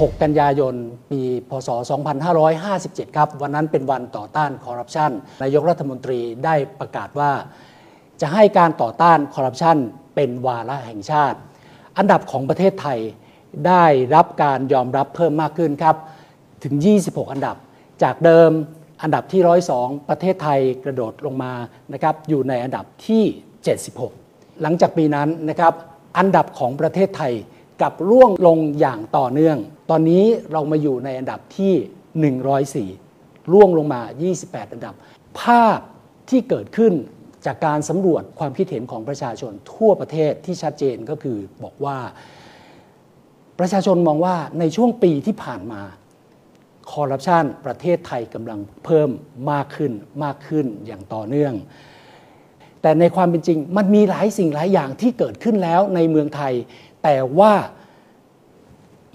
6 กันยายน ปี พศ 2557 ครับ วันนั้นเป็นวันต่อต้านคอร์รัปชัน นายกรัฐมนตรีได้ประกาศว่า จะให้การต่อต้านคอร์รัปชันเป็นวาระแห่งชาติ อันดับของประเทศไทยได้รับการยอมรับเพิ่มมากขึ้นครับ ถึง 26 อันดับ จากเดิมอันดับที่ 102 ประเทศไทยกระโดดลงมานะครับ อยู่ในอันดับที่ 76 หลังจากปีนั้นนะครับ อันดับของประเทศไทย กับร่วงลงอย่างต่อเนื่อง ตอนนี้เรามาอยู่ในอันดับที่ 104 ร่วงลงมา 28 อันดับ ภาพที่เกิดขึ้นจากการสำรวจความคิดเห็นของประชาชนทั่วประเทศที่ชัดเจนก็คือบอกว่า ประชาชนมองว่าในช่วงปีที่ผ่านมาคอร์รัปชันประเทศไทยกำลังเพิ่มมากขึ้นมากขึ้นอย่างต่อเนื่อง แต่ในความเป็นจริงมันมีหลายสิ่งหลายอย่างที่เกิดขึ้นแล้วในเมืองไทย แต่ว่า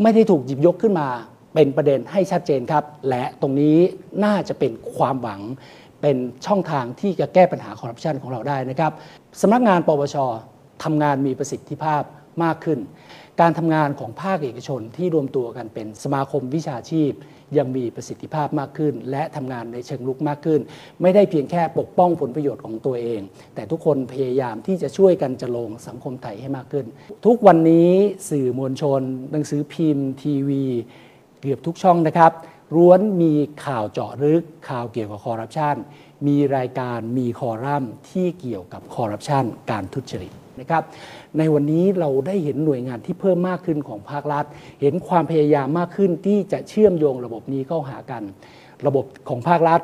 ไม่ได้ถูกหยิบยกขึ้นมา เป็นประเด็นให้ชัดเจนครับ และตรงนี้น่าจะเป็นความหวังเป็นช่องทางที่จะแก้ปัญหาคอร์รัปชันของเราได้นะครับสำนักงานปปชทำงานมีประสิทธิภาพ มากขึ้น การทำงานของภาคเอกชนที่รวมตัวกันเป็นสมาคมวิชาชีพ ยังมีประสิทธิภาพมากขึ้น และทำงานในเชิงลุกมากขึ้น ไม่ได้เพียงแค่ปกป้องผลประโยชน์ของตัวเอง แต่ทุกคนพยายามที่จะช่วยกันจะลงสังคมไทยให้มากขึ้น ทุกวันนี้สื่อมวลชน หนังสือพิมพ์ ทีวี เกือบทุกช่องนะครับล้วนมีข่าวเจาะลึกข่าวเกี่ยวกับคอร์รัปชันมีรายการมีคอรัมน์ที่เกี่ยวกับคอร์รัปชันการทุจริต นะครับ ในวันนี้เราได้เห็นหน่วยงานที่เพิ่มมากขึ้นของภาครัฐ เห็นความพยายามมากขึ้นที่จะเชื่อมโยงระบบนี้เข้าหากัน ระบบของภาครัฐ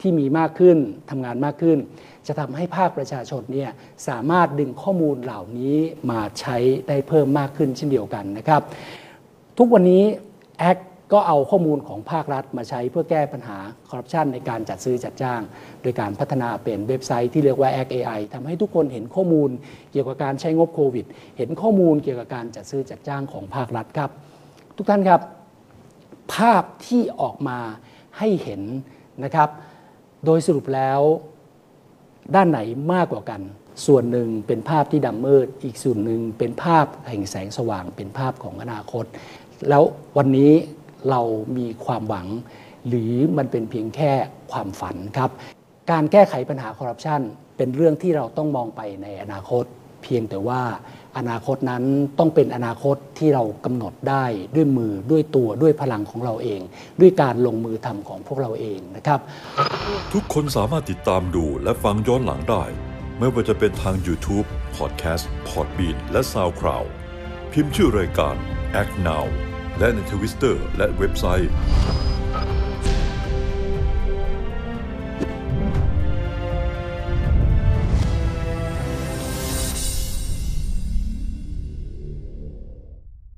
ที่มีมากขึ้นทำงานมากขึ้น จะทำให้ภาคประชาชนเนี่ยสามารถดึงข้อมูลเหล่านี้มาใช้ได้เพิ่มมากขึ้นเช่นเดียวกันนะครับ ทุกวันนี้แอค ก็เอาข้อมูลของภาครัฐมาใช้เพื่อแก้ปัญหาคอร์รัปชันในการจัดซื้อจัดจ้าง โดยการพัฒนาเป็นเว็บไซต์ที่เรียกว่า a c AI ทำให้ทุกคนเห็นข้อมูลเกี่ยวกับการใช้งบโควิด เห็นข้อมูลเกี่ยวกับการจัดซื้อจัดจ้างของภาครัฐครับ ทุกท่านครับ ภาพที่ออกมาให้เห็นนะครับ โดยสรุปแล้วด้านไหนมากกว่ากัน ส่วนหนึ่งเป็นภาพที่ดำมืด อีกส่วนหนึ่งเป็นภาพแห่งแสงสว่าง เป็นภาพของอนาคต แล้ววันนี้ เรามีความหวัง หรือมันเป็นเพียงแค่ความฝันครับ การแก้ไขปัญหาคอร์รัปชันเป็นเรื่องที่เราต้องมองไปในอนาคต เพียงแต่ว่าอนาคตนั้นต้องเป็นอนาคตที่เรากำหนดได้ด้วยมือด้วยตัวด้วยพลังของเราเอง ด้วยการลงมือทำของพวกเราเองนะครับ ทุกคนสามารถติดตามดูและฟังย้อนหลังได้ ไม่ว่าจะเป็นทาง YouTube, Podcast, Podbean และ SoundCloud พิมพ์ชื่อรายการ Act Now และในทวิสเตอร์และเว็บไซต์